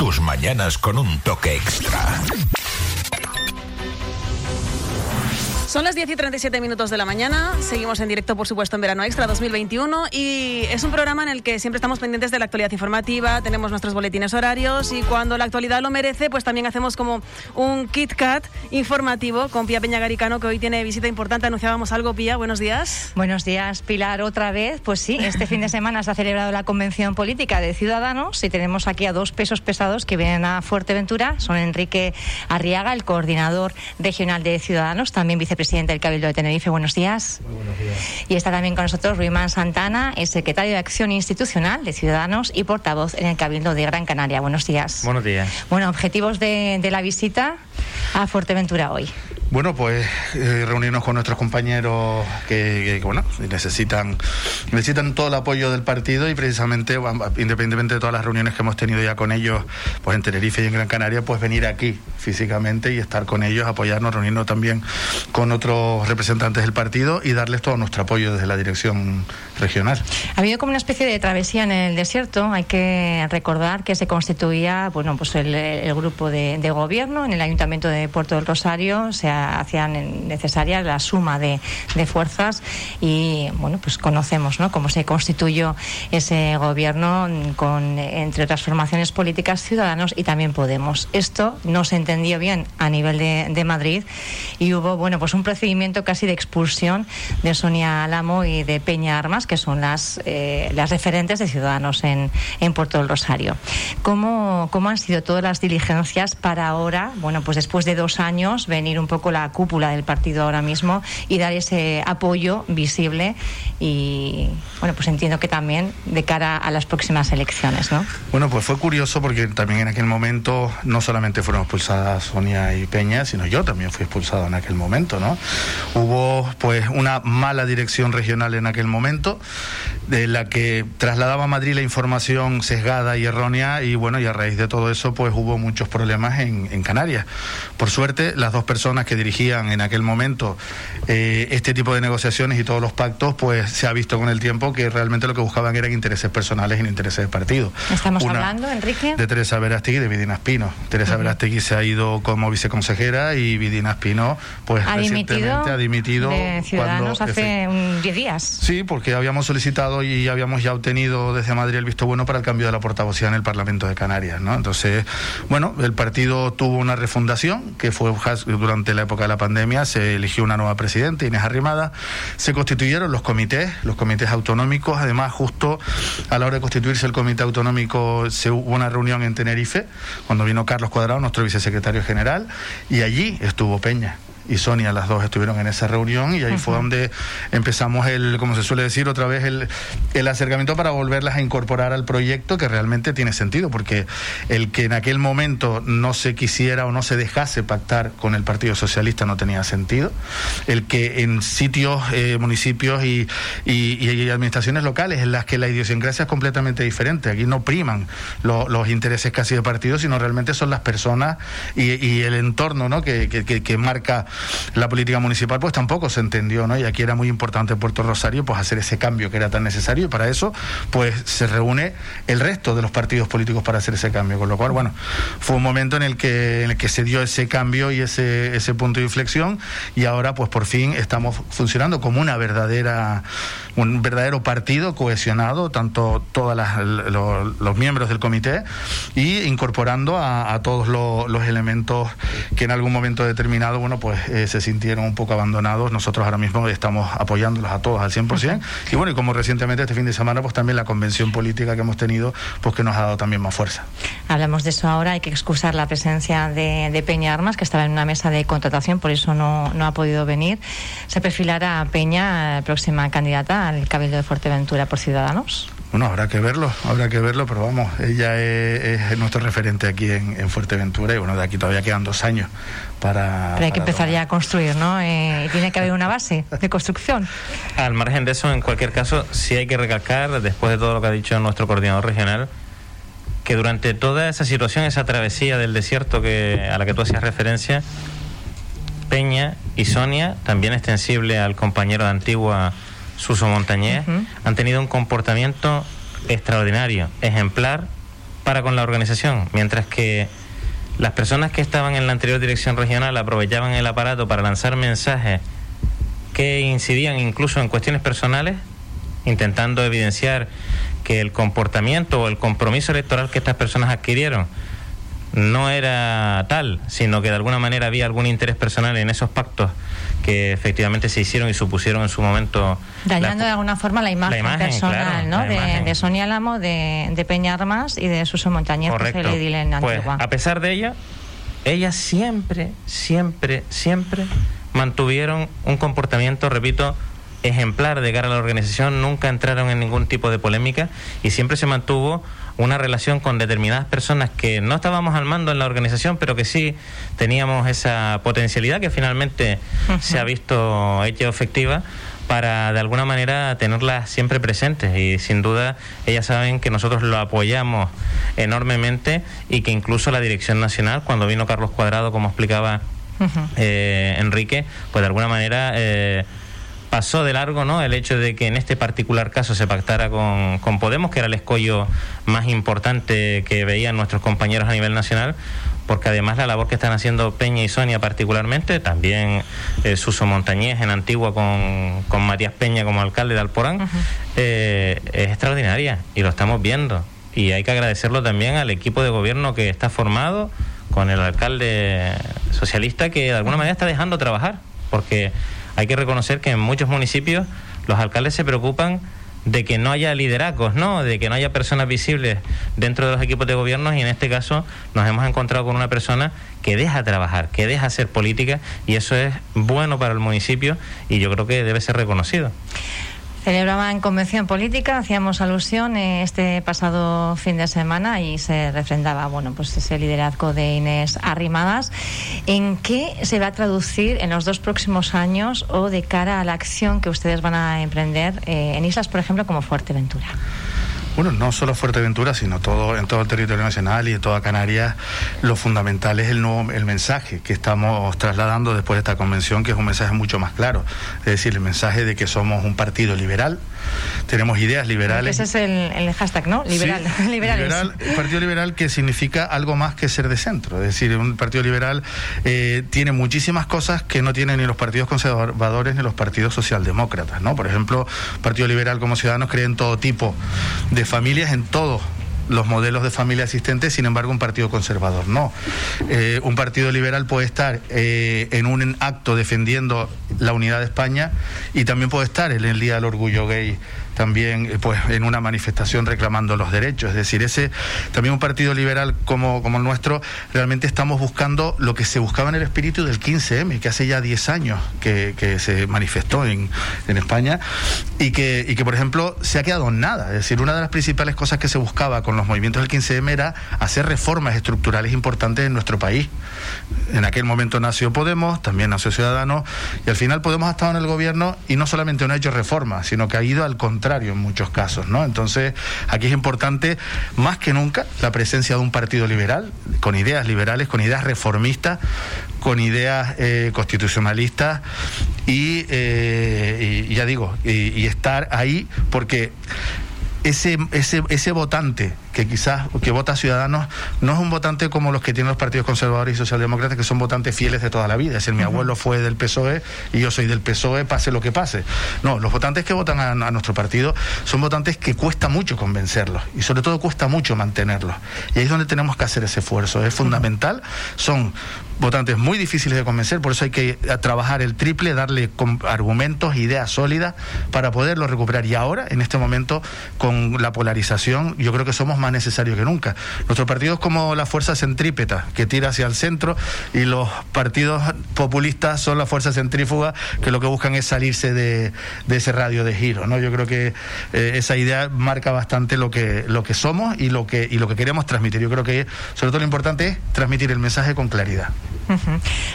Tus mañanas con un toque extra. Son las 10 y 37 minutos de la mañana. Seguimos en directo, por supuesto, en Verano Extra 2021. Y es un programa en el que siempre estamos pendientes de la actualidad informativa, tenemos nuestros boletines horarios y cuando la actualidad lo merece, pues también hacemos como un Kit Kat informativo con Pía Peña Garicano, que hoy tiene visita importante. Anunciábamos algo, Pía. Buenos días. Buenos días, Pilar. Otra vez, pues sí, este fin de semana se ha celebrado la Convención Política de Ciudadanos y tenemos aquí a dos pesos pesados que vienen a Fuerteventura. Son Enrique Arriaga, el coordinador regional de Ciudadanos, también vicepresidente presidente del Cabildo de Tenerife. Buenos días. Muy buenos días. Y está también con nosotros Ruimán Santana, el secretario de Acción Institucional de Ciudadanos y portavoz en el Cabildo de Gran Canaria. Buenos días. Buenos días. Bueno, objetivos de, de la visita a Fuerteventura hoy. Bueno, pues eh, reunirnos con nuestros compañeros que, bueno necesitan necesitan todo el apoyo del partido y precisamente independientemente de todas las reuniones que hemos tenido ya con ellos, pues en Tenerife y en Gran Canaria, pues venir aquí físicamente y estar con ellos, apoyarnos, reunirnos también con otros representantes del partido y darles todo nuestro apoyo desde la dirección regional. Ha habido como una especie de travesía en el desierto. Hay que recordar que se constituía, bueno, pues el, el grupo de, de, gobierno en el Ayuntamiento de Puerto del Rosario. Se hacían necesaria la suma de, de, fuerzas y, bueno, pues conocemos, ¿no? Cómo se constituyó ese gobierno con, entre otras formaciones políticas, ciudadanos y también Podemos. Esto no se entendió bien a nivel de, de Madrid y hubo, bueno, pues un procedimiento casi de expulsión de Sonia Álamo y de Peña Armas que son las, eh, las referentes de Ciudadanos en, en Puerto del Rosario. ¿Cómo, ¿Cómo han sido todas las diligencias para ahora, bueno, pues después de dos años, venir un poco la cúpula del partido ahora mismo y dar ese apoyo visible y, bueno, pues entiendo que también de cara a las próximas elecciones, ¿no? Bueno, pues fue curioso porque también en aquel momento no solamente fueron expulsadas Sonia y Peña, sino yo también fui expulsado en aquel momento, ¿no? Hubo pues una mala dirección regional en aquel momento de la que trasladaba a Madrid la información sesgada y errónea y bueno, y a raíz de todo eso pues hubo muchos problemas en, Canarias. Por suerte, las dos personas que dirigían en aquel momento eh, este tipo de negociaciones y todos los pactos, pues se ha visto con el tiempo que realmente lo que buscaban eran intereses personales y no intereses de partido. ¿Estamos Una hablando, Enrique? De Teresa Verástegui y de Vidina Espino. Teresa uh -huh. Verástegui se ha ido como viceconsejera y Vidina Espino pues ha recientemente dimitido ha dimitido de Ciudadanos cuando, hace 10 días. Sí, porque habíamos solicitado y habíamos ya obtenido desde Madrid el visto bueno para el cambio de la portavocía en el Parlamento de Canarias, ¿no? Entonces, bueno, el partido tuvo una refundación que fue durante la época de la pandemia, se eligió una nueva presidenta, Inés Arrimada, se constituyeron los comités, los comités autonómicos, además justo a la hora de constituirse el comité autonómico se hubo una reunión en Tenerife, cuando vino Carlos Cuadrado, nuestro vicesecretario general, y allí estuvo Peña y Sonia, las dos estuvieron en esa reunión y ahí uh -huh. fue donde empezamos el, como se suele decir, otra vez el, el, acercamiento para volverlas a incorporar al proyecto que realmente tiene sentido, porque el que en aquel momento no se quisiera o no se dejase pactar con el Partido Socialista no tenía sentido, el que en sitios, eh, municipios y, y, y, administraciones locales en las que la idiosincrasia es completamente diferente, aquí no priman lo, los intereses casi de partido, sino realmente son las personas y, y el entorno ¿no? que, que, que marca la política municipal pues tampoco se entendió, ¿no? Y aquí era muy importante Puerto Rosario pues hacer ese cambio que era tan necesario y para eso pues se reúne el resto de los partidos políticos para hacer ese cambio, con lo cual bueno, fue un momento en el que en el que se dio ese cambio y ese ese punto de inflexión y ahora pues por fin estamos funcionando como una verdadera un verdadero partido cohesionado, tanto todos los, los, miembros del comité y incorporando a, a todos lo, los elementos que en algún momento determinado, bueno, pues eh, se sintieron un poco abandonados. Nosotros ahora mismo estamos apoyándolos a todos al 100%. Y bueno, y como recientemente este fin de semana, pues también la convención política que hemos tenido, pues que nos ha dado también más fuerza. Hablamos de eso ahora, hay que excusar la presencia de, de Peña Armas, que estaba en una mesa de contratación, por eso no, no ha podido venir. Se perfilará Peña, próxima candidata al Cabildo de Fuerteventura por Ciudadanos. Bueno, habrá que verlo, habrá que verlo, pero vamos, ella es, es nuestro referente aquí en, en, Fuerteventura y bueno, de aquí todavía quedan dos años para... Pero hay que empezar tomar. ya a construir, ¿no? Eh, tiene que haber una base de construcción. Al margen de eso, en cualquier caso, sí hay que recalcar, después de todo lo que ha dicho nuestro coordinador regional, que durante toda esa situación, esa travesía del desierto que, a la que tú hacías referencia, Peña y Sonia, también extensible al compañero de Antigua Suso Montañés, uh -huh. han tenido un comportamiento extraordinario, ejemplar para con la organización, mientras que las personas que estaban en la anterior dirección regional aprovechaban el aparato para lanzar mensajes que incidían incluso en cuestiones personales, intentando evidenciar que el comportamiento o el compromiso electoral que estas personas adquirieron no era tal, sino que de alguna manera había algún interés personal en esos pactos que efectivamente se hicieron y supusieron en su momento. Dañando de alguna forma la imagen, personal ¿no? de, Sonia Lamo, de, de Peña Armas y de Suso Montañez, que se en pues, A pesar de ello, ellas siempre, siempre, siempre mantuvieron un comportamiento, repito, ejemplar de cara a la organización, nunca entraron en ningún tipo de polémica y siempre se mantuvo una relación con determinadas personas que no estábamos al mando en la organización, pero que sí teníamos esa potencialidad que finalmente se ha visto hecha efectiva para de alguna manera tenerlas siempre presentes y sin duda ellas saben que nosotros lo apoyamos enormemente y que incluso la dirección nacional cuando vino Carlos Cuadrado como explicaba eh, Enrique pues de alguna manera eh, pasó de largo ¿no? el hecho de que en este particular caso se pactara con, con, Podemos, que era el escollo más importante que veían nuestros compañeros a nivel nacional, porque además la labor que están haciendo Peña y Sonia particularmente, también eh, Suso Montañez en Antigua con, con, Matías Peña como alcalde de Alporán, eh, es extraordinaria y lo estamos viendo. Y hay que agradecerlo también al equipo de gobierno que está formado con el alcalde socialista que de alguna manera está dejando trabajar, porque hay que reconocer que en muchos municipios los alcaldes se preocupan de que no haya liderazgos, ¿no? De que no haya personas visibles dentro de los equipos de gobierno y en este caso nos hemos encontrado con una persona que deja trabajar, que deja hacer política y eso es bueno para el municipio y yo creo que debe ser reconocido. Celebraban convención política, hacíamos alusión eh, este pasado fin de semana y se refrendaba bueno, pues ese liderazgo de Inés Arrimadas. ¿En qué se va a traducir en los dos próximos años o de cara a la acción que ustedes van a emprender eh, en islas, por ejemplo, como Fuerteventura? Bueno, no solo Fuerteventura, sino todo en todo el territorio nacional y en toda Canarias, lo fundamental es el nuevo el mensaje que estamos trasladando después de esta convención, que es un mensaje mucho más claro, es decir, el mensaje de que somos un partido liberal, tenemos ideas liberales. Ese es el, hashtag, ¿no? Liberal, liberal, partido liberal que significa algo más que ser de centro, es decir, un partido liberal eh, tiene muchísimas cosas que no tienen ni los partidos conservadores ni los partidos socialdemócratas, ¿no? Por ejemplo, partido liberal como Ciudadanos cree en todo tipo de de familias en todos los modelos de familia existentes, sin embargo un partido conservador no. Eh, un partido liberal puede estar eh, en un acto defendiendo la unidad de España y también puede estar en el Día del Orgullo Gay también eh, pues en una manifestación reclamando los derechos. Es decir, ese también un partido liberal como, como el nuestro, realmente estamos buscando lo que se buscaba en el espíritu del 15M, que hace ya 10 años que, se manifestó en, en España y que, y que, por ejemplo, se ha quedado en nada. Es decir, una de las principales cosas que se buscaba con los movimientos del 15M era hacer reformas estructurales importantes en nuestro país. En aquel momento nació Podemos, también nació Ciudadanos, y al final Podemos ha estado en el gobierno y no solamente no ha hecho reformas, sino que ha ido al contrario en muchos casos, ¿no? Entonces, aquí es importante, más que nunca, la presencia de un partido liberal, con ideas liberales, con ideas reformistas, con ideas eh, constitucionalistas y, eh, ya digo, y estar ahí porque ese, ese, ese votante que quizás que vota Ciudadanos no es un votante como los que tienen los partidos conservadores y socialdemócratas, que son votantes fieles de toda la vida. Es decir, mi abuelo fue del PSOE y yo soy del PSOE, pase lo que pase. No, los votantes que votan a, nuestro partido son votantes que cuesta mucho convencerlos y sobre todo cuesta mucho mantenerlos. Y ahí es donde tenemos que hacer ese esfuerzo. Es fundamental. Son votantes muy difíciles de convencer, por eso hay que trabajar el triple, darle argumentos, ideas sólidas para poderlo recuperar. Y ahora, en este momento, con la polarización, yo creo que somos más necesarios que nunca. Nuestro partido es como la fuerza centrípeta que tira hacia el centro y los partidos populistas son la fuerza centrífuga que lo que buscan es salirse de, ese radio de giro. ¿no? Yo creo que eh, esa idea marca bastante lo que, lo que somos y lo que, y lo que queremos transmitir. Yo creo que sobre todo lo importante es transmitir el mensaje con claridad.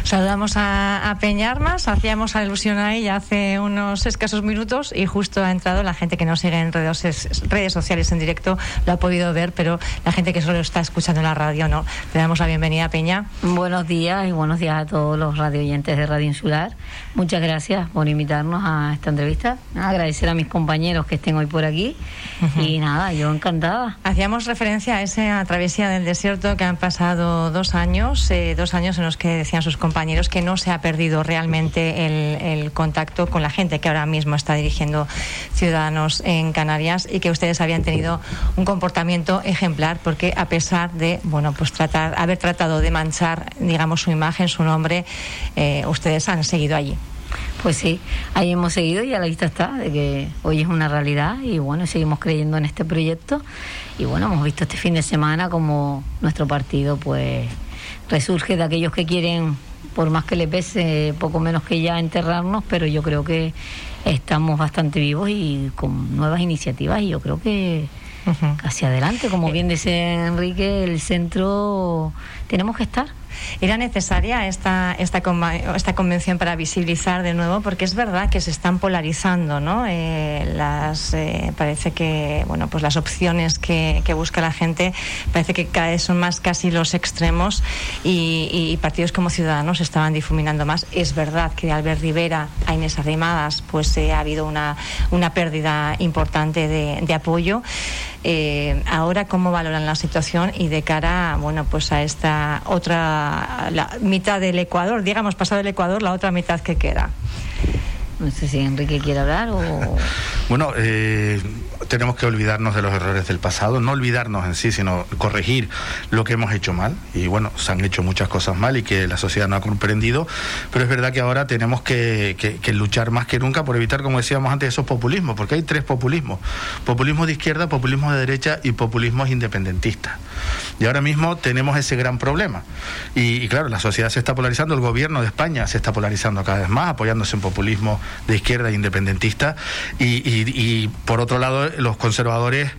Saludamos a, a Peñarmas, hacíamos alusión a ella hace unos escasos minutos y justo ha entrado la gente que nos sigue en redes, redes sociales en directo, lo ha podido ver, pero la gente que solo está escuchando en la radio no. Le damos la bienvenida, Peña. Buenos días y buenos días a todos los radio oyentes de Radio Insular. Muchas gracias por invitarnos a esta entrevista. Agradecer a mis compañeros que estén hoy por aquí y nada, yo encantada. Hacíamos referencia a esa travesía del desierto que han pasado dos años, eh, dos años en que decían sus compañeros que no se ha perdido realmente el, contacto con la gente que ahora mismo está dirigiendo Ciudadanos en Canarias y que ustedes habían tenido un comportamiento ejemplar porque a pesar de bueno pues tratar haber tratado de manchar digamos su imagen su nombre eh, ustedes han seguido allí. Pues sí, ahí hemos seguido y a la vista está de que hoy es una realidad y bueno, seguimos creyendo en este proyecto. Y bueno, hemos visto este fin de semana como nuestro partido pues resurge de aquellos que quieren, por más que le pese, poco menos que ya enterrarnos, pero yo creo que estamos bastante vivos y con nuevas iniciativas y yo creo que hacia adelante, como bien dice Enrique, el centro tenemos que estar. ¿Era necesaria esta, esta, esta convención para visibilizar de nuevo? Porque es verdad que se están polarizando, ¿no? Eh, las, eh, parece que, bueno, pues las opciones que, busca la gente parece que cada vez son más casi los extremos y, partidos como Ciudadanos estaban difuminando más. Es verdad que Albert Rivera a Inés Arrimadas pues eh, ha habido una, una pérdida importante de apoyo. Ahora, ¿cómo valoran la situación y de cara, bueno, pues a esta otra la, mitad del Ecuador, digamos, pasado el Ecuador, la otra mitad que queda. No sé si Enrique quiere hablar o... Bueno, eh, tenemos que olvidarnos de los errores del pasado, no olvidarnos en sí, sino corregir lo que hemos hecho mal. Y bueno, se han hecho muchas cosas mal y que la sociedad no ha comprendido, pero es verdad que ahora tenemos que, luchar más que nunca por evitar, como decíamos antes, esos populismos, porque hay tres populismos. Populismo de izquierda, populismo de derecha y populismo independentista. Y ahora mismo tenemos ese gran problema. Y, claro, la sociedad se está polarizando, el gobierno de España se está polarizando cada vez más, apoyándose en populismo de izquierda e independentista. y por otro lado, los conservadores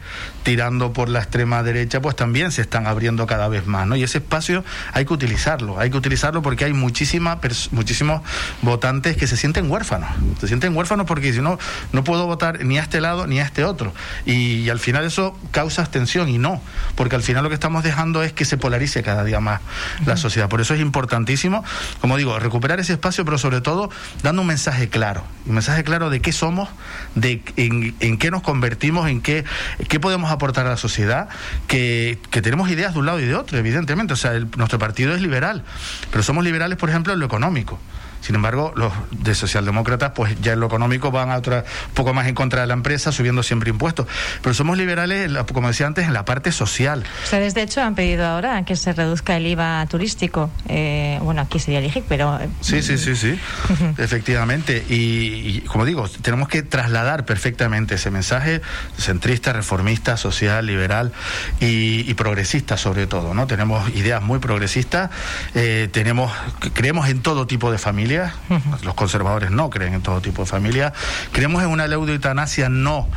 tirando por la extrema derecha, pues también se están abriendo cada vez más, ¿no? Y ese espacio hay que utilizarlo, hay que utilizarlo porque hay muchísima, muchísimos votantes que se sienten huérfanos, se sienten huérfanos porque si no, no puedo votar ni a este lado ni a este otro. Y, al final eso causa abstención y no, porque al final lo que estamos dejando es que se polarice cada día más la sociedad. Por eso es importantísimo, como digo, recuperar ese espacio, pero sobre todo dando un mensaje claro, un mensaje claro de qué somos, de en, en qué nos convertimos, en qué, qué podemos aportar a la sociedad, que, tenemos ideas de un lado y de otro, evidentemente. O sea, nuestro partido es liberal, pero somos liberales, por ejemplo, en lo económico. Sin embargo, los de socialdemócratas, pues ya en lo económico van a otra, un poco más en contra de la empresa, subiendo siempre impuestos. Pero somos liberales, como decía antes, en la parte social. Ustedes, de hecho, han pedido ahora que se reduzca el IVA turístico. Eh, bueno, aquí sería el IGIC, pero. Eh, sí, sí, sí, sí. Efectivamente. Y, como digo, tenemos que trasladar perfectamente ese mensaje centrista, reformista, social, liberal y, progresista, sobre todo. ¿no? Tenemos ideas muy progresistas, eh, tenemos, creemos en todo tipo de familias los conservadores no creen en todo tipo de familia. Creemos en una eutanasia no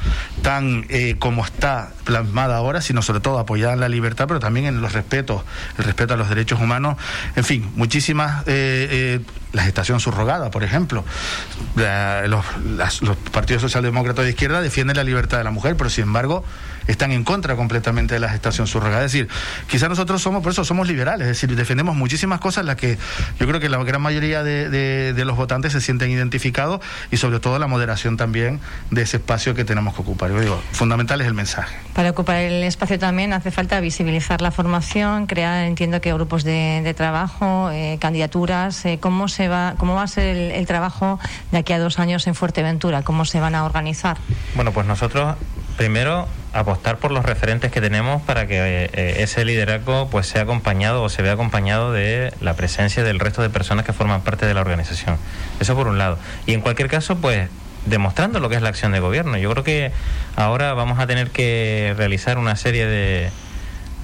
tan eh, como está plasmada ahora, sino sobre todo apoyada en la libertad, pero también en los respetos, el respeto a los derechos humanos. En fin, muchísimas. Eh, eh, la gestación subrogada, por ejemplo. los, los partidos socialdemócratas de izquierda defienden la libertad de la mujer, pero sin embargo están en contra completamente de la gestación subrogada. Es decir, quizás nosotros somos, por eso somos liberales, es decir, defendemos muchísimas cosas las que yo creo que la gran mayoría de, los votantes se sienten identificados y sobre todo la moderación también de ese espacio que tenemos que ocupar. Yo digo, fundamental es el mensaje. Para ocupar el espacio también hace falta visibilizar la formación, crear, entiendo que grupos de, trabajo, eh, candidaturas, eh, cómo se cómo va a ser el, el trabajo de aquí a dos años en Fuerteventura, cómo se van a organizar. Bueno, pues nosotros primero apostar por los referentes que tenemos para que eh, ese liderazgo pues sea acompañado o se vea acompañado de la presencia del resto de personas que forman parte de la organización. Eso por un lado. Y en cualquier caso, pues demostrando lo que es la acción de gobierno. Yo creo que ahora vamos a tener que realizar una serie de,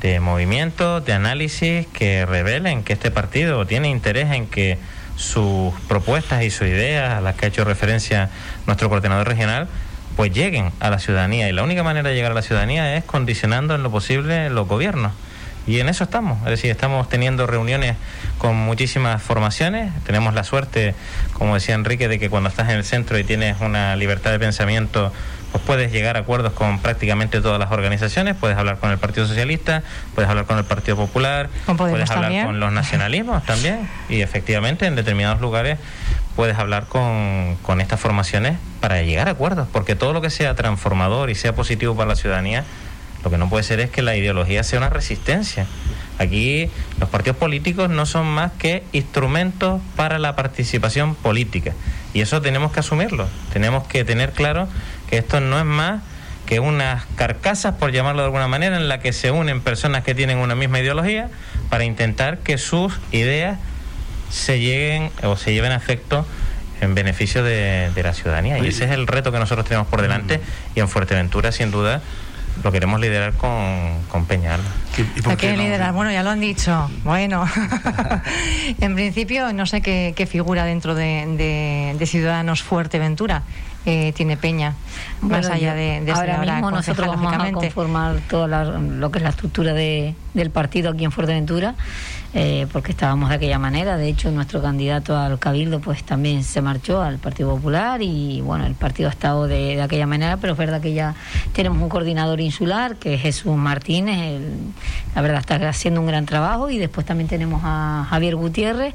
de movimientos, de análisis que revelen que este partido tiene interés en que sus propuestas y sus ideas a las que ha hecho referencia nuestro coordinador regional pues lleguen a la ciudadanía. Y la única manera de llegar a la ciudadanía es condicionando en lo posible los gobiernos. Y en eso estamos, es decir, estamos teniendo reuniones con muchísimas formaciones, tenemos la suerte, como decía Enrique, de que cuando estás en el centro y tienes una libertad de pensamiento, pues puedes llegar a acuerdos con prácticamente todas las organizaciones, puedes hablar con el Partido Socialista, puedes hablar con el Partido Popular, puedes hablar con los nacionalismos también, y efectivamente en determinados lugares puedes hablar con, con estas formaciones para llegar a acuerdos, porque todo lo que sea transformador y sea positivo para la ciudadanía, lo que no puede ser es que la ideología sea una resistencia. Aquí los partidos políticos no son más que instrumentos para la participación política. Y eso tenemos que asumirlo. Tenemos que tener claro que esto no es más que unas carcasas, por llamarlo de alguna manera, en la que se unen personas que tienen una misma ideología para intentar que sus ideas se lleguen o se lleven a efecto en beneficio de, de la ciudadanía. Y ese es el reto que nosotros tenemos por delante y en Fuerteventura, sin duda, lo queremos liderar con, con Peñal. Que liderar, bueno, ya lo han dicho. Bueno, en principio no sé qué, qué figura dentro de, de, Ciudadanos Fuerteventura eh, tiene Peña, más allá de, de ahora mismo nosotros vamos a conformar todo lo que es la estructura de, del partido aquí en Fuerteventura eh, porque estábamos de aquella manera. De hecho, nuestro candidato al Cabildo pues también se marchó al Partido Popular y bueno, el partido ha estado de, aquella manera, pero es verdad que ya tenemos un coordinador insular que es Jesús Martínez, la verdad está haciendo un gran trabajo y después también tenemos a Javier Gutiérrez.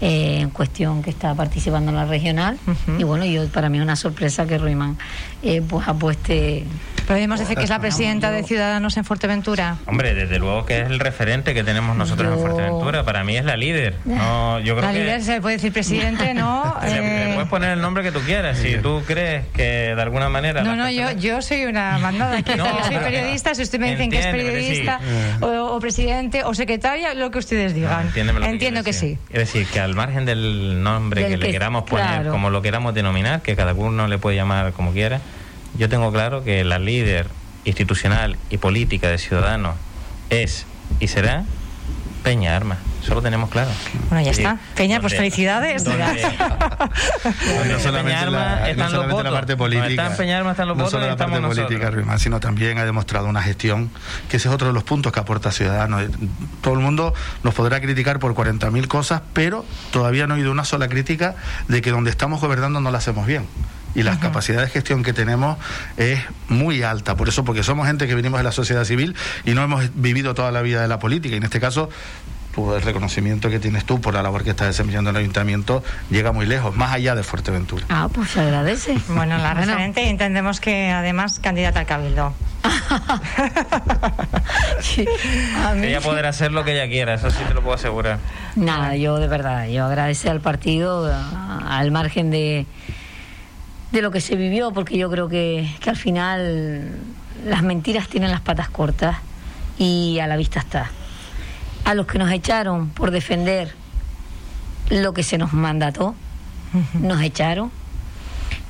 Eh, en cuestión que está participando en la regional y bueno yo para mí es una sorpresa que Ruimán eh, pues apueste ¿Podemos decir que es la presidenta de Ciudadanos en Fuerteventura? Hombre, desde luego que es el referente que tenemos nosotros en Fuerteventura. Para mí es la líder. No, yo creo la líder se puede decir presidente, ¿no? Le, puedes poner el nombre que tú quieras. Si tú crees que de alguna manera. No, no, yo, yo soy una mandada aquí. yo soy periodista. Si ustedes me dicen que es periodista o, presidente o secretaria, lo que ustedes digan. Entiendo que, sí. Es decir, que al margen del nombre que, le queramos poner, como lo queramos denominar, que cada uno le puede llamar como quiera yo tengo claro que la líder institucional y política de Ciudadanos es y será Peña Arma. Eso lo tenemos claro. Bueno, ya está. Peña, pues felicidades. no solamente, la, están no solamente la parte política, Arma, están los no votos, solo la parte política, Ruimán, sino también ha demostrado una gestión, que ese es otro de los puntos que aporta Ciudadanos. Todo el mundo nos podrá criticar por 40.000 cosas, pero todavía no ha habido una sola crítica de que donde estamos gobernando no la hacemos bien y la capacidad de gestión que tenemos es muy alta. Por eso, porque somos gente que venimos de la sociedad civil y no hemos vivido toda la vida de la política. Y en este caso, el reconocimiento que tienes tú por la labor que está desempeñando el ayuntamiento llega muy lejos, más allá de Fuerteventura. Ah, pues se agradece. Bueno, la referente entendemos que además candidata al Cabildo. Ella podrá hacer lo que ella quiera, eso sí te lo puedo asegurar. Nada, yo de verdad, yo agradecer al partido al margen de de lo que se vivió, porque yo creo que, que al final las mentiras tienen las patas cortas y a la vista está. A los que nos echaron por defender lo que se nos mandató, nos echaron.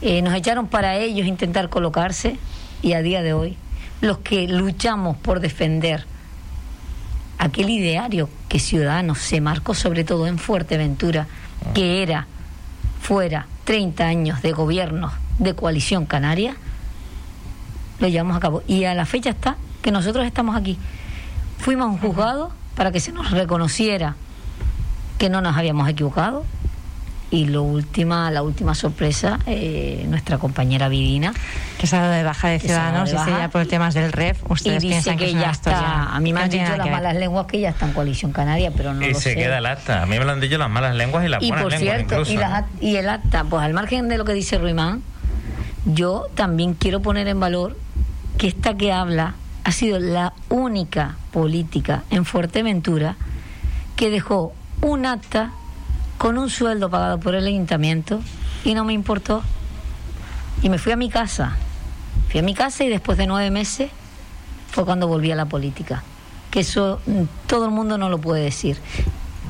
Eh, nos echaron para ellos intentar colocarse y a día de hoy los que luchamos por defender aquel ideario que Ciudadanos se marcó sobre todo en Fuerteventura, que era fuera 30 años de gobierno de coalición canaria, lo llevamos a cabo. Y a la fecha está que nosotros estamos aquí. Fuimos a un juzgado para que se nos reconociera que no nos habíamos equivocado. Y lo última, la última sorpresa, eh, nuestra compañera Vidina. Que se ha dado de baja de Ciudadanos y ya por temas del REF. Ustedes y piensan que, ya está. A mí me han dicho las malas lenguas que ya está en coalición canaria, pero no y se queda el acta. A mí me lo han dicho las malas lenguas y las buenas lenguas. Cierto, y, y el acta, pues al margen de lo que dice Ruimán, yo también quiero poner en valor que esta que habla ha sido la única política en Fuerteventura que dejó un acta con un sueldo pagado por el ayuntamiento y no me importó. Y me fui a mi casa. Fui a mi casa y después de nueve meses fue cuando volví a la política. Que eso mm, todo el mundo no lo puede decir.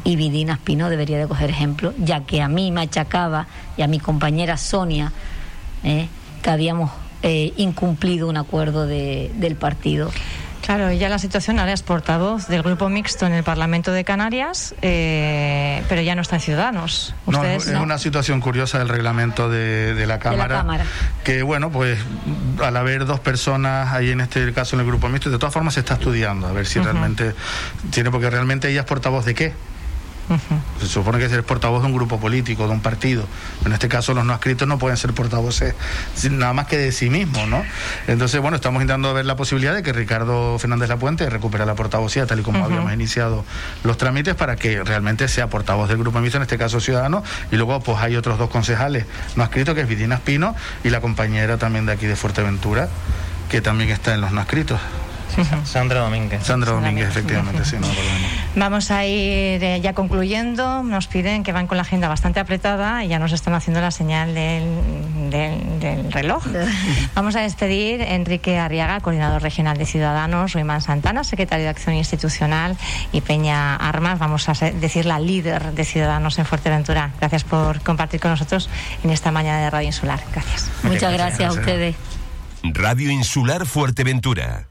Y Vidina Espino debería de coger ejemplo, ya que a mí me achacaba y a mi compañera Sonia, ¿eh? que habíamos eh, incumplido un acuerdo de, del partido. Claro, ella la situación ahora es portavoz del grupo mixto en el Parlamento de Canarias, eh, pero ya no está en Ciudadanos. No, es no. una situación curiosa del reglamento de, de la Cámara. Cámara. Que bueno, pues al haber dos personas ahí en este caso en el grupo mixto, de todas formas se está estudiando a ver si realmente tiene, porque realmente ella es portavoz de qué. Se supone que es portavoz de un grupo político, de un partido. En este caso, los no escritos no pueden ser portavoces nada más que de sí mismos, ¿no? Entonces, bueno, estamos intentando ver la posibilidad de que Ricardo Fernández Lapuente recupere la portavocía, tal y como habíamos iniciado los trámites, para que realmente sea portavoz del grupo mixto, en este caso Ciudadanos. Y luego, pues hay otros dos concejales no escritos, que es Vidina Espino y la compañera también de aquí de Fuerteventura, que también está en los no escritos. Sandra Domínguez. Sandra Domínguez, efectivamente, sí, no. Vamos a ir eh, ya concluyendo. Nos piden que van con la agenda bastante apretada y ya nos están haciendo la señal del, del- del reloj. Vamos a despedir a Enrique Arriaga, coordinador regional de Ciudadanos, Ruimán Santana, secretario de Acción Institucional y Peña Armas, vamos a decir la líder de Ciudadanos en Fuerteventura. Gracias por compartir con nosotros en esta mañana de Radio Insular. Gracias. Muchas gracias, gracias a ustedes. Radio Insular Fuerteventura.